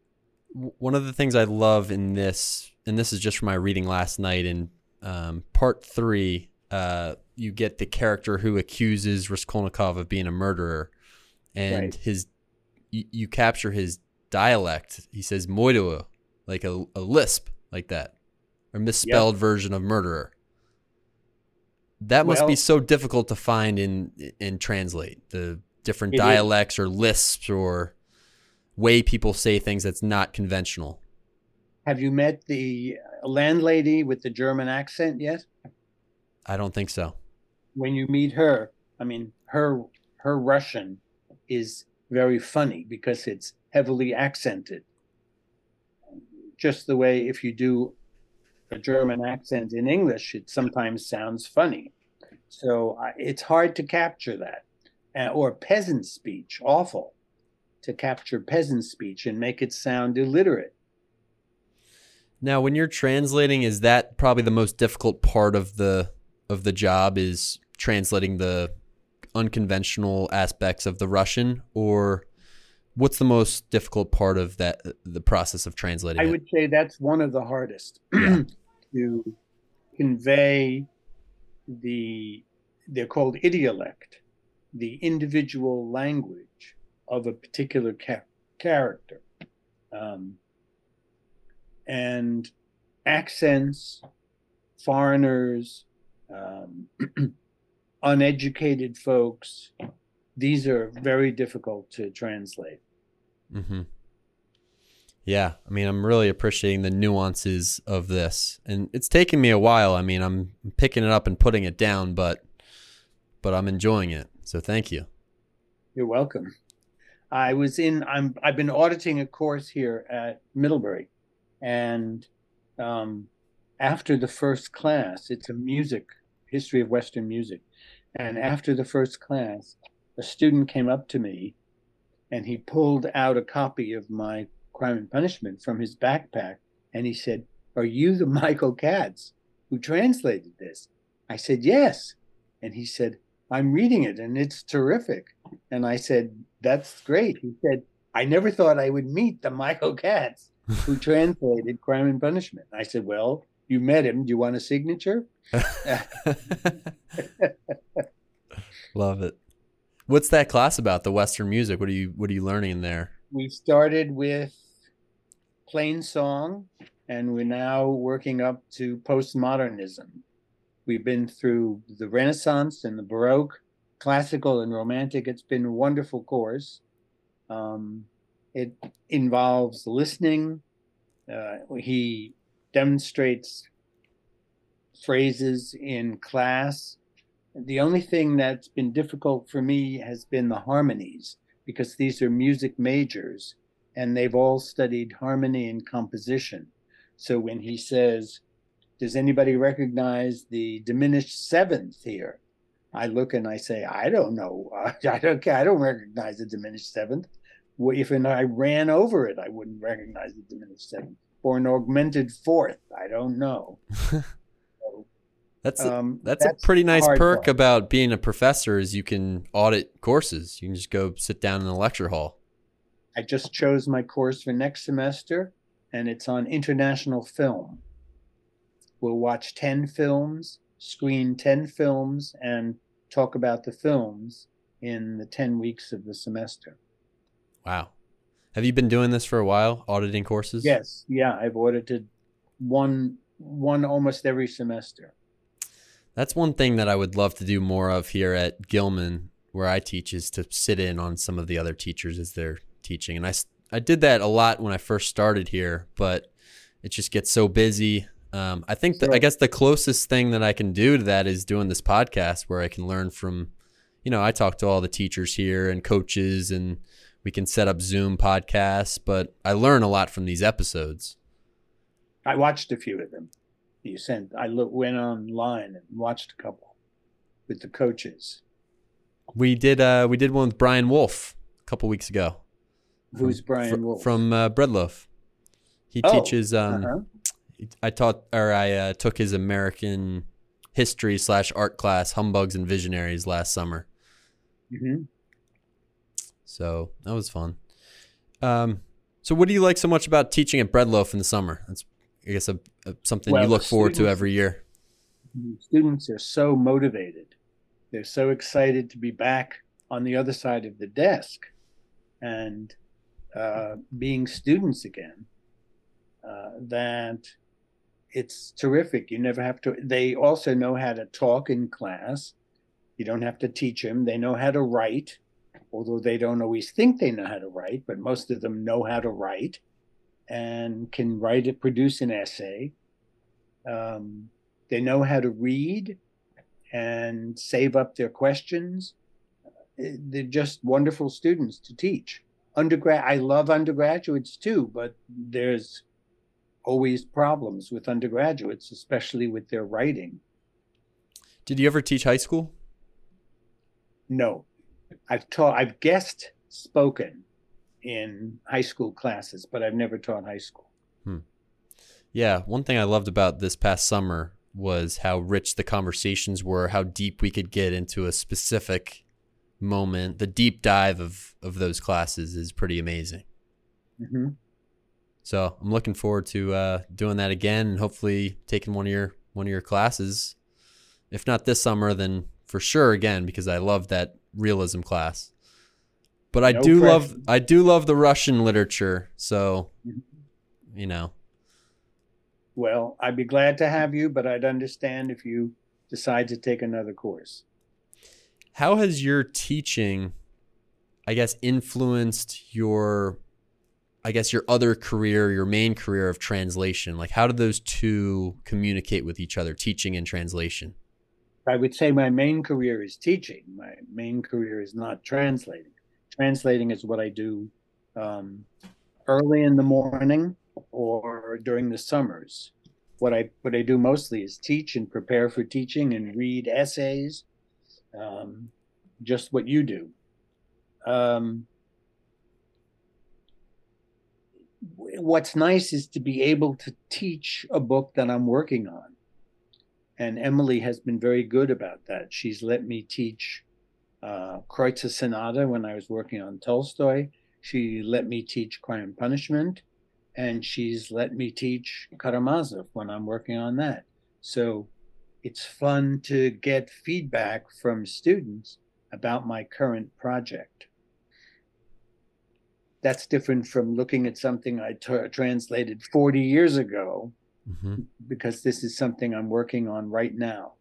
A: One of the things I love in this, and this is just from my reading last night in um, part three, uh, you get the character who accuses Raskolnikov of being a murderer, and
B: Right.
A: his, you, you capture his dialect. He says "moidua," like a, a lisp, like that, or misspelled version of murderer. That must be so difficult to find in and translate the different
B: It is.
A: dialects or lisps or way people say things that's not conventional.
B: Have you met the landlady with the German accent yet?
A: I don't think so.
B: When you meet her, I mean, her her Russian is very funny because it's heavily accented. Just the way if you do a German accent in English, it sometimes sounds funny. So I it's hard to capture that. Uh, or peasant speech, awful to capture peasant speech and make it sound illiterate.
A: Now, when you're translating, is that probably the most difficult part of the of the job? Is translating the unconventional aspects of the Russian, or what's the most difficult part of that the process of translating?
B: I
A: it?
B: would say that's one of the hardest
A: Yeah.
B: to convey the they're called idiolect, the individual language of a particular ca- character, um, and accents, foreigners, um, uneducated folks. These are very difficult to translate.
A: Mm-hmm. Yeah, I mean, I'm really appreciating the nuances of this, and it's taken me a while. I mean, I'm picking it up and putting it down, but but I'm enjoying it. So thank you.
B: You're welcome. I was in. I'm. I've been auditing a course here at Middlebury, and um, after the first class, it's a music history of Western music, and after the first class, a student came up to me, and he pulled out a copy of my Crime and Punishment from his backpack, and he said, "Are you the Michael Katz who translated this?" I said, "Yes," and he said, "I'm reading it, and it's terrific." And I said, That's great. He said, I never thought I would meet the Michael Katz who translated Crime and Punishment. I said, Well, you met him. Do you want a signature?
A: Love it. What's that class about? The Western music. What are you What are you learning there?
B: We started with plain song, and we're now working up to postmodernism. We've been through the Renaissance and the Baroque, classical and romantic. It's been a wonderful course. Um, it involves listening. Uh, he demonstrates phrases in class. The only thing that's been difficult for me has been the harmonies because these are music majors and they've all studied harmony and composition. So when he says, Does anybody recognize the diminished seventh here? I look and I say, I don't know. I don't. I don't recognize the diminished seventh. If I ran over it, I wouldn't recognize the diminished seventh or an augmented fourth. I don't know.
A: That's a,
B: Um,
A: that's, a pretty nice perk
B: part.
A: about being a professor is you can audit courses. You can just go sit down in the lecture hall.
B: I just chose my course for next semester, and it's on international film. We'll watch 10 films, screen 10 films, and talk about the films in the 10 weeks of the semester.
A: Wow. Have you been doing this for a while, auditing courses?
B: Yes, yeah, I've audited one one almost every semester.
A: That's one thing that I would love to do more of here at Gilman, where I teach, is to sit in on some of the other teachers as they're teaching. And I, I did that a lot when I first started here, but it just gets so busy. Um, I think that I guess the closest thing that I can do to that is doing this podcast where I can learn from, you know, I talk to all the teachers here and coaches, and we can set up Zoom podcasts, but I learn a lot from these episodes.
B: I watched a few of them. You sent. I look, went online and watched a couple with the coaches.
A: We did uh, we did one with Brian Wolf a couple weeks ago.
B: Who's
A: from-
B: Brian
A: fr-
B: Wolf?
A: from uh, Breadloaf. He
B: Oh,
A: teaches. Um,
B: Uh-huh.
A: I taught or I uh, took his American history slash art class, Humbugs and Visionaries, last summer.
B: Mm-hmm.
A: So that was fun. Um, so what do you like so much about teaching at Breadloaf in the summer? That's, I guess, a, a something
B: Well,
A: you look forward to every year.
B: Students are so motivated. They're so excited to be back on the other side of the desk and uh, being students again uh, that it's terrific. You never have to, they also know how to talk in class. You don't have to teach them. They know how to write, although they don't always think they know how to write, but most of them know how to write and can write it, produce an essay. Um, they know how to read and save up their questions. They're just wonderful students to teach. Undergrad, I love undergraduates too, but there's always problems with undergraduates, especially with their writing.
A: Did you ever teach high school?
B: No, I've taught, I've guest spoken in high school classes, but I've never taught high school.
A: Yeah, one thing I loved about this past summer was how rich the conversations were, how deep we could get into a specific moment. The deep dive of of those classes is pretty amazing.
B: hmm
A: So I'm looking forward to uh, doing that again and hopefully taking one of your one of your classes. If not this summer, then for sure again because I love that realism class. But I
B: No
A: do love. I do love the Russian literature. So
B: Mhm.
A: you know,
B: Well, I'd be glad to have you, but I'd understand if you decide to take another course.
A: how has your teaching I guess influenced your I guess your other career, your main career of translation? Like how do those two communicate with each other, teaching and translation?
B: I would say my main career is teaching. My main career is not translating. Translating is what I do um, early in the morning or during the summers. What I what I do mostly is teach and prepare for teaching and read essays, um, just what you do. Um, what's nice is to be able to teach a book that I'm working on and Emily has been very good about that. She's let me teach uh, Kreutzer Sonata when I was working on Tolstoy. She let me teach Crime and Punishment, and she's let me teach Karamazov when I'm working on that. So it's fun to get feedback from students about my current project. That's different from looking at something I t- translated 40 years ago
A: Mm-hmm.
B: because this is something I'm working on right now.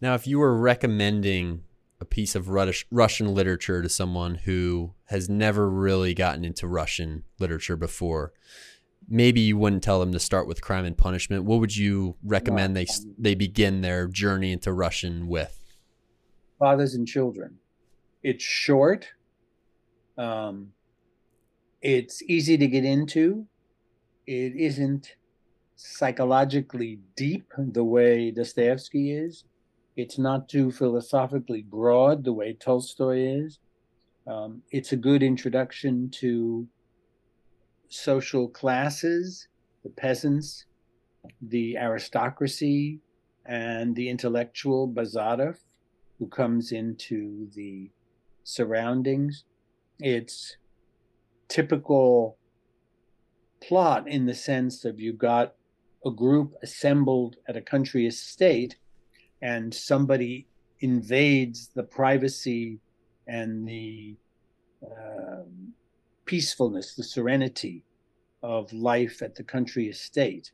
A: Now, if you were recommending a piece of Rus- Russian literature to someone who has never really gotten into Russian literature before, maybe you wouldn't tell them to start with Crime and Punishment. What would you recommend they they begin their journey into Russian with?
B: Fathers and Children. It's short. Um, it's easy to get into. It isn't psychologically deep the way Dostoevsky is. It's not too philosophically broad the way Tolstoy is. Um, it's a good introduction to social classes, the peasants, the aristocracy, and the intellectual Bazarov, who comes into the surroundings. It's typical plot in the sense of you've got a group assembled at a country estate and somebody invades the privacy and the um, peacefulness, the serenity of life at the country estate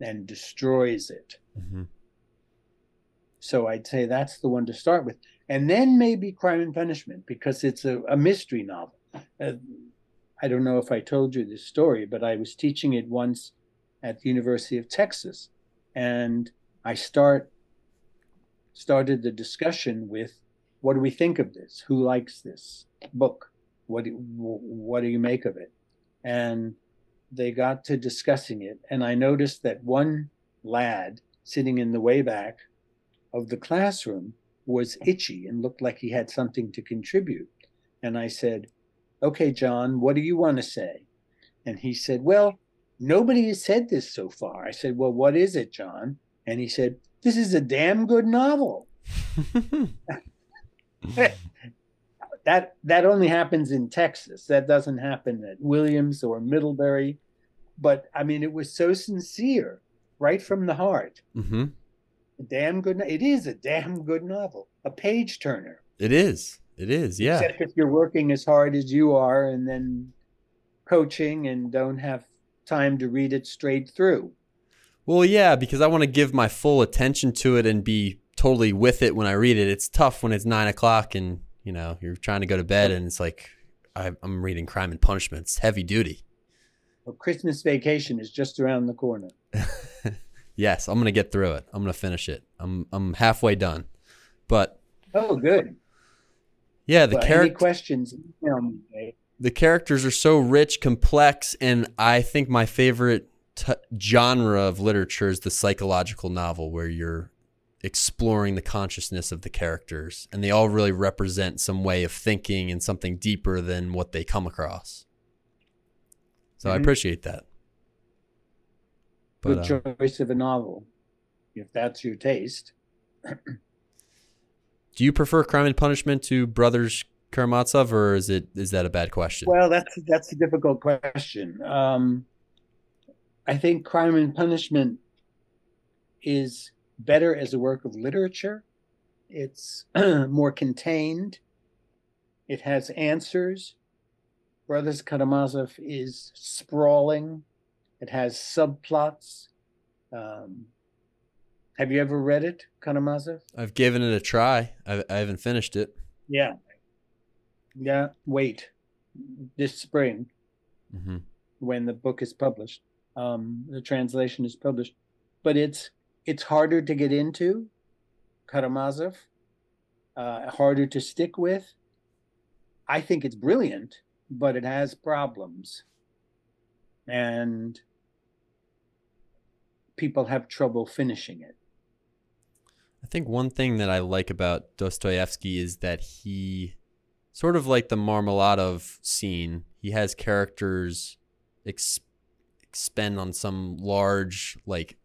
B: and destroys it.
A: Mm-hmm.
B: So I'd say that's the one to start with. And then maybe Crime and Punishment because it's a, a mystery novel. Uh, I don't know if I told you this story, but I was teaching it once at the University of Texas. And I start started the discussion with what do we think of this? Who likes this book? What do, what do you make of it? And they got to discussing it. And I noticed that one lad sitting in the way back of the classroom was itchy and looked like he had something to contribute. And I said, Okay, John, what do you want to say? And he said, Well, nobody has said this so far. I said, Well, what is it, John? And he said, This is a damn good novel. that that only happens in Texas. That doesn't happen at Williams or Middlebury. But I mean, it was so sincere, right from the heart.
A: mm-hmm.
B: A damn good. It is a damn good novel. A page turner.
A: It is. It is. Yeah.
B: Except if you're working as hard as you are, and then coaching and don't have time to read it straight through.
A: Well, yeah, because I want to give my full attention to it and be totally with it when I read it. It's tough when it's nine o'clock and you know you're trying to go to bed and it's like I, I'm reading Crime and Punishment. It's heavy duty.
B: Well, Christmas vacation is just around the corner.
A: Yes, I'm gonna get through it. I'm gonna finish it. I'm I'm halfway done, but
B: Oh, good.
A: yeah, the
B: Well,
A: character
B: questions? email me, Dave.
A: the characters are so rich, complex, and I think my favorite t- genre of literature is the psychological novel, where you're exploring the consciousness of the characters, and they all really represent some way of thinking and something deeper than what they come across. So I
B: Mhm.
A: appreciate that. But,
B: Good
A: uh,
B: choice of a novel, if that's your taste.
A: do you prefer Crime and Punishment to Brothers Karamazov, or is it is that a bad question?
B: Well, that's that's a difficult question. Um, I think Crime and Punishment is better as a work of literature. It's more contained. It has answers. Brothers Karamazov is sprawling. It has subplots. Um, have you ever read it, Karamazov?
A: I've given it a try. I, I haven't finished it.
B: Yeah. Yeah. Wait. This spring,
A: hmm
B: when the book is published, um, the translation is published, but it's it's harder to get into. Karamazov, uh, harder to stick with. I think it's brilliant, but it has problems, and people have trouble finishing it.
A: I think one thing that I like about Dostoevsky is that he, sort of like the Marmeladov scene, he has characters ex- expend on some large, like,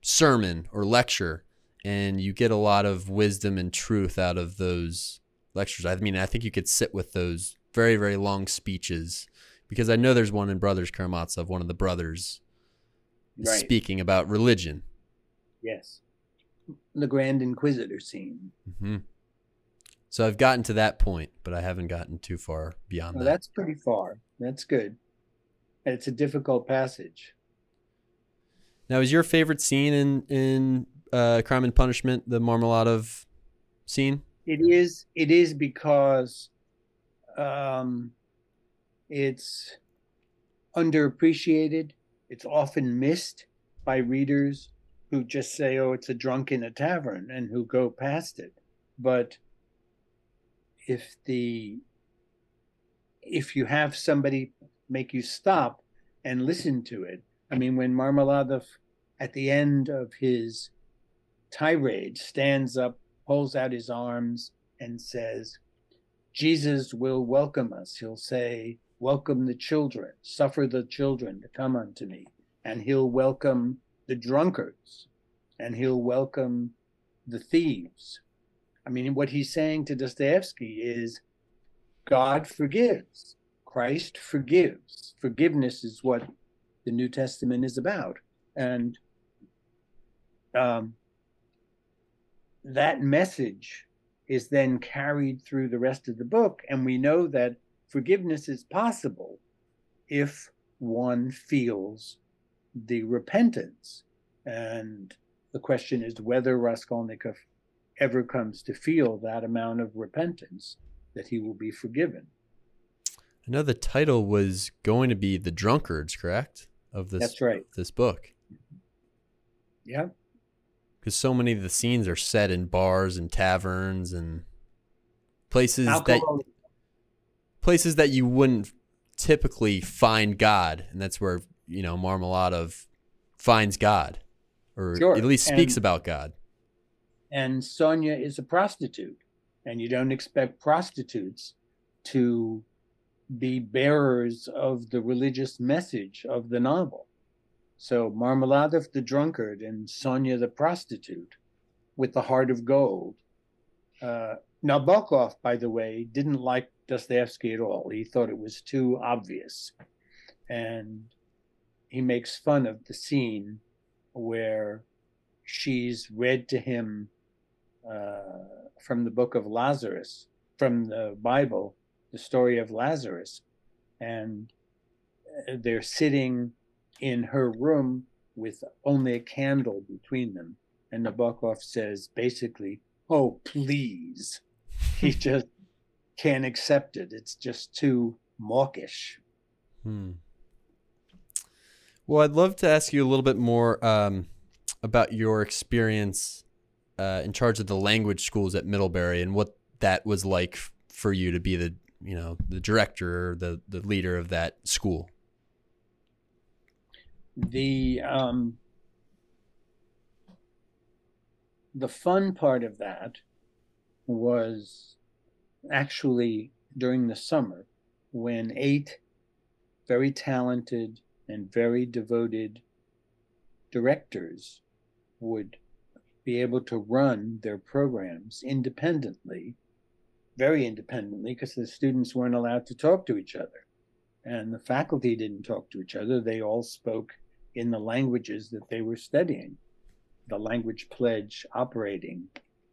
A: sermon or lecture, and you get a lot of wisdom and truth out of those lectures. I mean, I think you could sit with those very, very long speeches because I know there's one in Brothers Karamazov, one of the brothers
B: Right.
A: speaking about religion.
B: Yes. The Grand Inquisitor scene.
A: hmm So I've gotten to that point, but I haven't gotten too far beyond
B: Well,
A: that.
B: that's pretty far. That's good. It's a difficult passage.
A: Now, is your favorite scene in in uh, Crime and Punishment the Marmeladov scene?
B: It is. It is because um, it's underappreciated. It's often missed by readers who just say, "Oh, it's a drunk in a tavern," and who go past it. But if the if you have somebody make you stop and listen to it, I mean, when Marmeladov at the end of his tirade stands up, holds out his arms, and says, Jesus will welcome us. He'll say, Welcome the children, suffer the children to come unto me. And he'll welcome the drunkards, and he'll welcome the thieves. I mean, what he's saying to Dostoevsky is God forgives, Christ forgives. Forgiveness is what the New Testament is about. And um, that message is then carried through the rest of the book. And we know that forgiveness is possible if one feels the repentance. And the question is whether Raskolnikov ever comes to feel that amount of repentance that he will be forgiven.
A: I know the title was going to be The Drunkards, correct? Of this
B: That's right.
A: this book.
B: Yeah.
A: Because so many of the scenes are set in bars and taverns and places that places that you wouldn't typically find God, and that's where you know Marmeladov finds God, or
B: Sure,
A: at least speaks
B: and-
A: about God.
B: and Sonia is a prostitute, and you don't expect prostitutes to be bearers of the religious message of the novel. So Marmeladov the drunkard and Sonia the prostitute with the heart of gold. Uh, Nabokov, by the way, didn't like Dostoevsky at all. He thought it was too obvious. And he makes fun of the scene where she's read to him uh, from the book of Lazarus, from the Bible, the story of Lazarus. And they're sitting in her room with only a candle between them. And Nabokov says basically, Oh, please. He just can't accept it. It's just too mawkish.
A: Hmm. Well, I'd love to ask you a little bit more um, about your experience uh, in charge of the language schools at Middlebury and what that was like for you to be the you know the director or the the leader of that school.
B: The um, the fun part of that was actually during the summer when eight very talented and very devoted directors would be able to run their programs independently, very independently, because the students weren't allowed to talk to each other. And the faculty didn't talk to each other. They all spoke in the languages that they were studying, the language pledge operating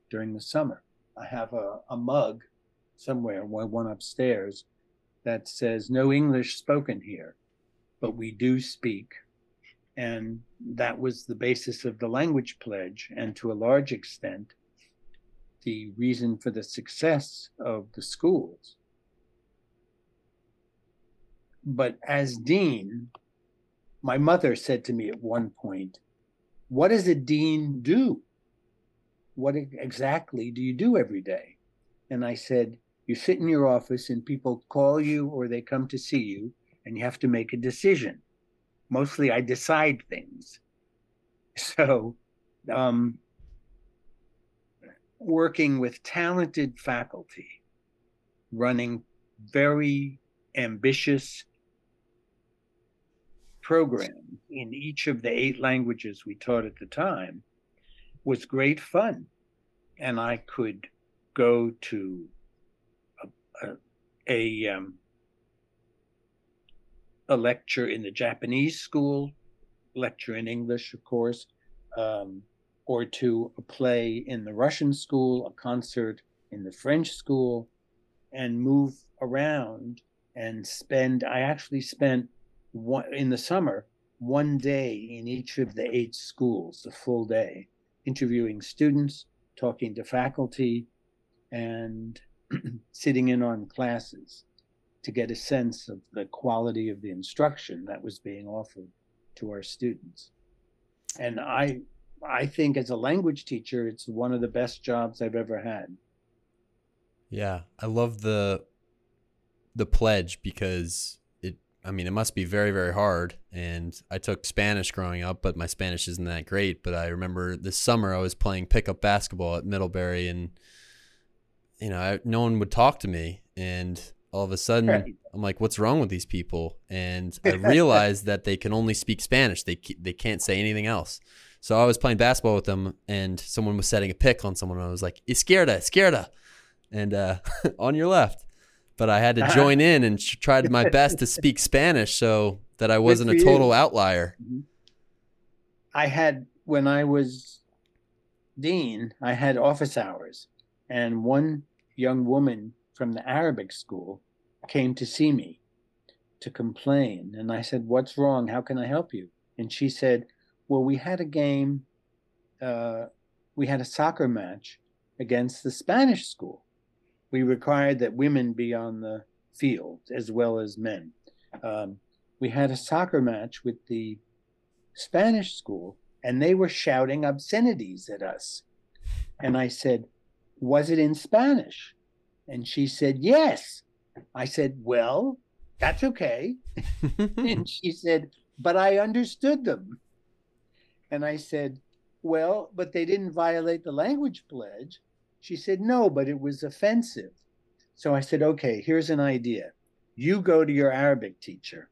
B: during the summer. I have a, a mug somewhere, one upstairs, that says, No English spoken here, but we do speak and that was the basis of the language pledge, and to a large extent, the reason for the success of the schools. But as dean, my mother said to me at one point, What does a dean do? What exactly do you do every day? And I said, You sit in your office and people call you or they come to see you, and you have to make a decision mostly I decide things. So, um, working with talented faculty, running very ambitious programs in each of the eight languages we taught at the time was great fun. And I could go to a, a, a um, a lecture in the Japanese school, lecture in English, of course, um, or to a play in the Russian school, a concert in the French school, and move around and spend. I actually spent one in the summer one day in each of the eight schools, a full day, interviewing students, talking to faculty, and sitting in on classes to get a sense of the quality of the instruction that was being offered to our students. And I I think as a language teacher it's one of the best jobs I've ever had.
A: Yeah, I love the the pledge because it I mean it must be very very hard and I took Spanish growing up but my Spanish isn't that great but I remember this summer I was playing pickup basketball at Middlebury and you know I, no one would talk to me and all of a sudden right. I'm like, what's wrong with these people? And I realized that they can only speak Spanish. They they can't say anything else. So I was playing basketball with them, and someone was setting a pick on someone. And I was like, "Izquierda, izquierda," and uh, on your left. But I had to uh-huh. join in and tried my best to speak Spanish so that I wasn't a total you. outlier. Mm-hmm.
B: I had when I was dean, I had office hours, and one young woman from the Arabic school came to see me to complain. And I said, What's wrong? How can I help you? And she said, Well, we had a game, uh, we had a soccer match against the Spanish school. We required that women be on the field as well as men. Um, we had a soccer match with the Spanish school, and they were shouting obscenities at us. And I said, Was it in Spanish? And she said, Yes. I said, Well, that's okay. and she said, But I understood them. And I said, Well, but they didn't violate the language pledge. She said, No, but it was offensive. So I said, Okay, here's an idea. You go to your Arabic teacher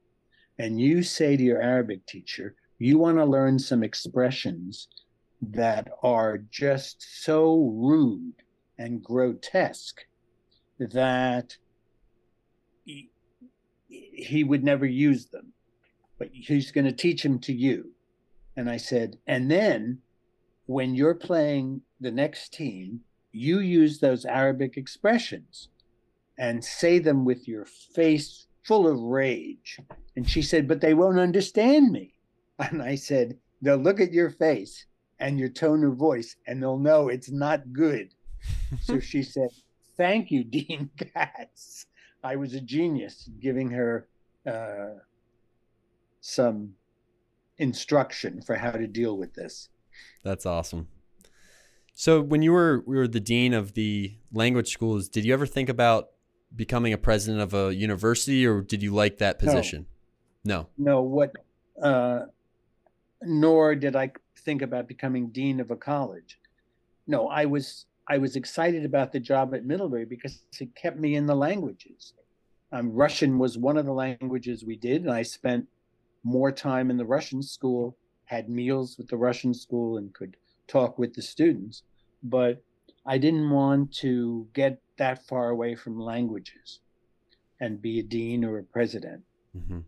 B: and you say to your Arabic teacher, you want to learn some expressions that are just so rude and grotesque that he, he would never use them, but he's going to teach them to you. And I said, and then when you're playing the next team, you use those Arabic expressions and say them with your face full of rage. And she said, but they won't understand me. And I said, they'll look at your face and your tone of voice and they'll know it's not good. so she said, thank you, Dean Katz. I was a genius giving her uh, some instruction for how to deal with this.
A: That's awesome. So when you were we were the dean of the language schools, did you ever think about becoming a president of a university or did you like that position?
B: No. No, no what uh, nor did I think about becoming dean of a college. No, I was I was excited about the job at Middlebury because it kept me in the languages. Um, Russian was one of the languages we did, and I spent more time in the Russian school, had meals with the Russian school, and could talk with the students. But I didn't want to get that far away from languages and be a dean or a president. Mm-hmm.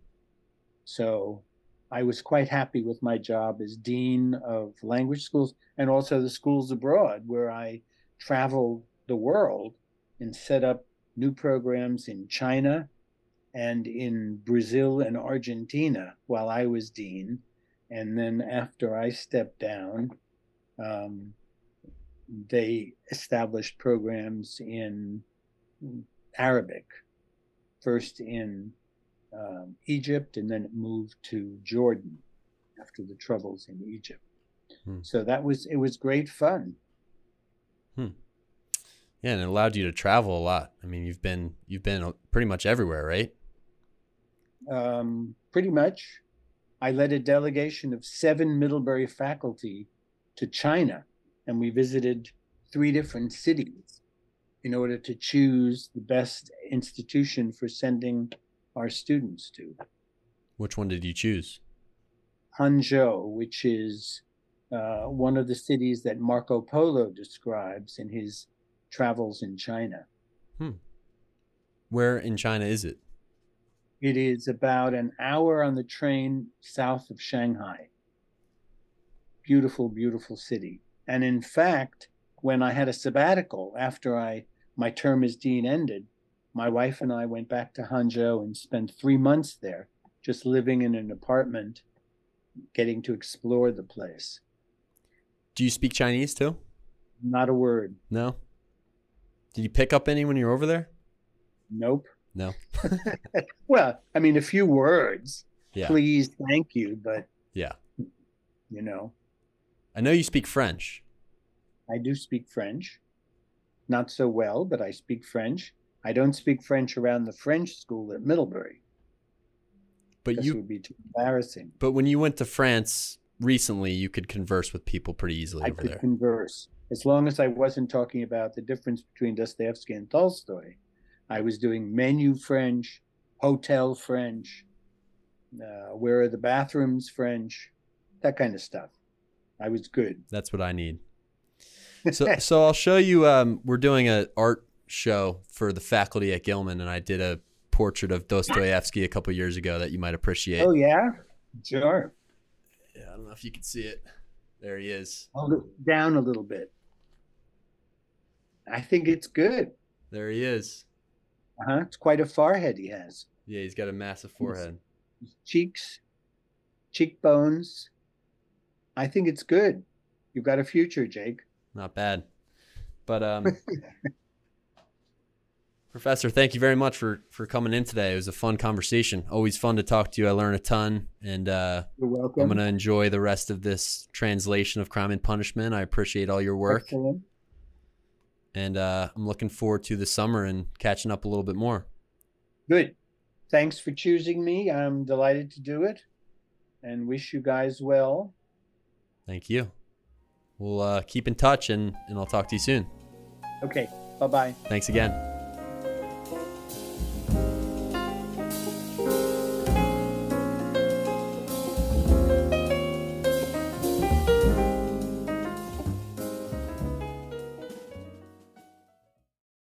B: So I was quite happy with my job as dean of language schools and also the schools abroad, where I traveled the world and set up new programs in China and in Brazil and Argentina while I was dean. And then after I stepped down, um, they established programs in Arabic, first in um, Egypt, and then it moved to Jordan after the troubles in Egypt. Hmm. So that was it was great fun.
A: Hmm. Yeah, and it allowed you to travel a lot. I mean, you've been you've been pretty much everywhere, right?
B: Um, pretty much. I led a delegation of seven Middlebury faculty to China, and we visited three different cities in order to choose the best institution for sending our students to.
A: Which one did you choose?
B: Hangzhou, which is uh, one of the cities that Marco Polo describes in his travels in China. Hmm.
A: Where in China is it?
B: It is about an hour on the train south of Shanghai. Beautiful, beautiful city. And in fact, when I had a sabbatical after I my term as dean ended, my wife and I went back to Hangzhou and spent three months there, just living in an apartment, getting to explore the place.
A: Do you speak Chinese too?
B: Not a word.
A: No. Did you pick up any when you were over there?
B: Nope.
A: No.
B: well, I mean, a few words. Yeah. Please, thank you, but
A: yeah,
B: you know.
A: I know you speak French.
B: I do speak French. Not so well, but I speak French. I don't speak French around the French school at Middlebury.
A: But you
B: would be too embarrassing.
A: But when you went to France recently, you could converse with people pretty easily
B: I
A: over
B: could
A: there.
B: Converse as long as I wasn't talking about the difference between Dostoevsky and Tolstoy. I was doing menu French, hotel French, uh, where are the bathrooms French, that kind of stuff. I was good.
A: That's what I need. So, so I'll show you. Um, we're doing an art show for the faculty at Gilman, and I did a portrait of Dostoevsky a couple years ago that you might appreciate.
B: Oh yeah, sure.
A: Yeah, I don't know if you can see it. There he is.
B: Hold it down a little bit. I think it's good.
A: There he is.
B: Uh huh. It's quite a forehead he has.
A: Yeah, he's got a massive forehead.
B: His cheeks, cheekbones. I think it's good. You've got a future, Jake.
A: Not bad. But um Professor, thank you very much for for coming in today. It was a fun conversation. Always fun to talk to you. I learned a ton, and uh,
B: you're welcome.
A: I'm going to enjoy the rest of this translation of Crime and Punishment. I appreciate all your work, Excellent. And uh, I'm looking forward to the summer and catching up a little bit more.
B: Good. Thanks for choosing me. I'm delighted to do it, and wish you guys well.
A: Thank you. We'll uh, keep in touch, and and I'll talk to you soon.
B: Okay. Bye bye.
A: Thanks again.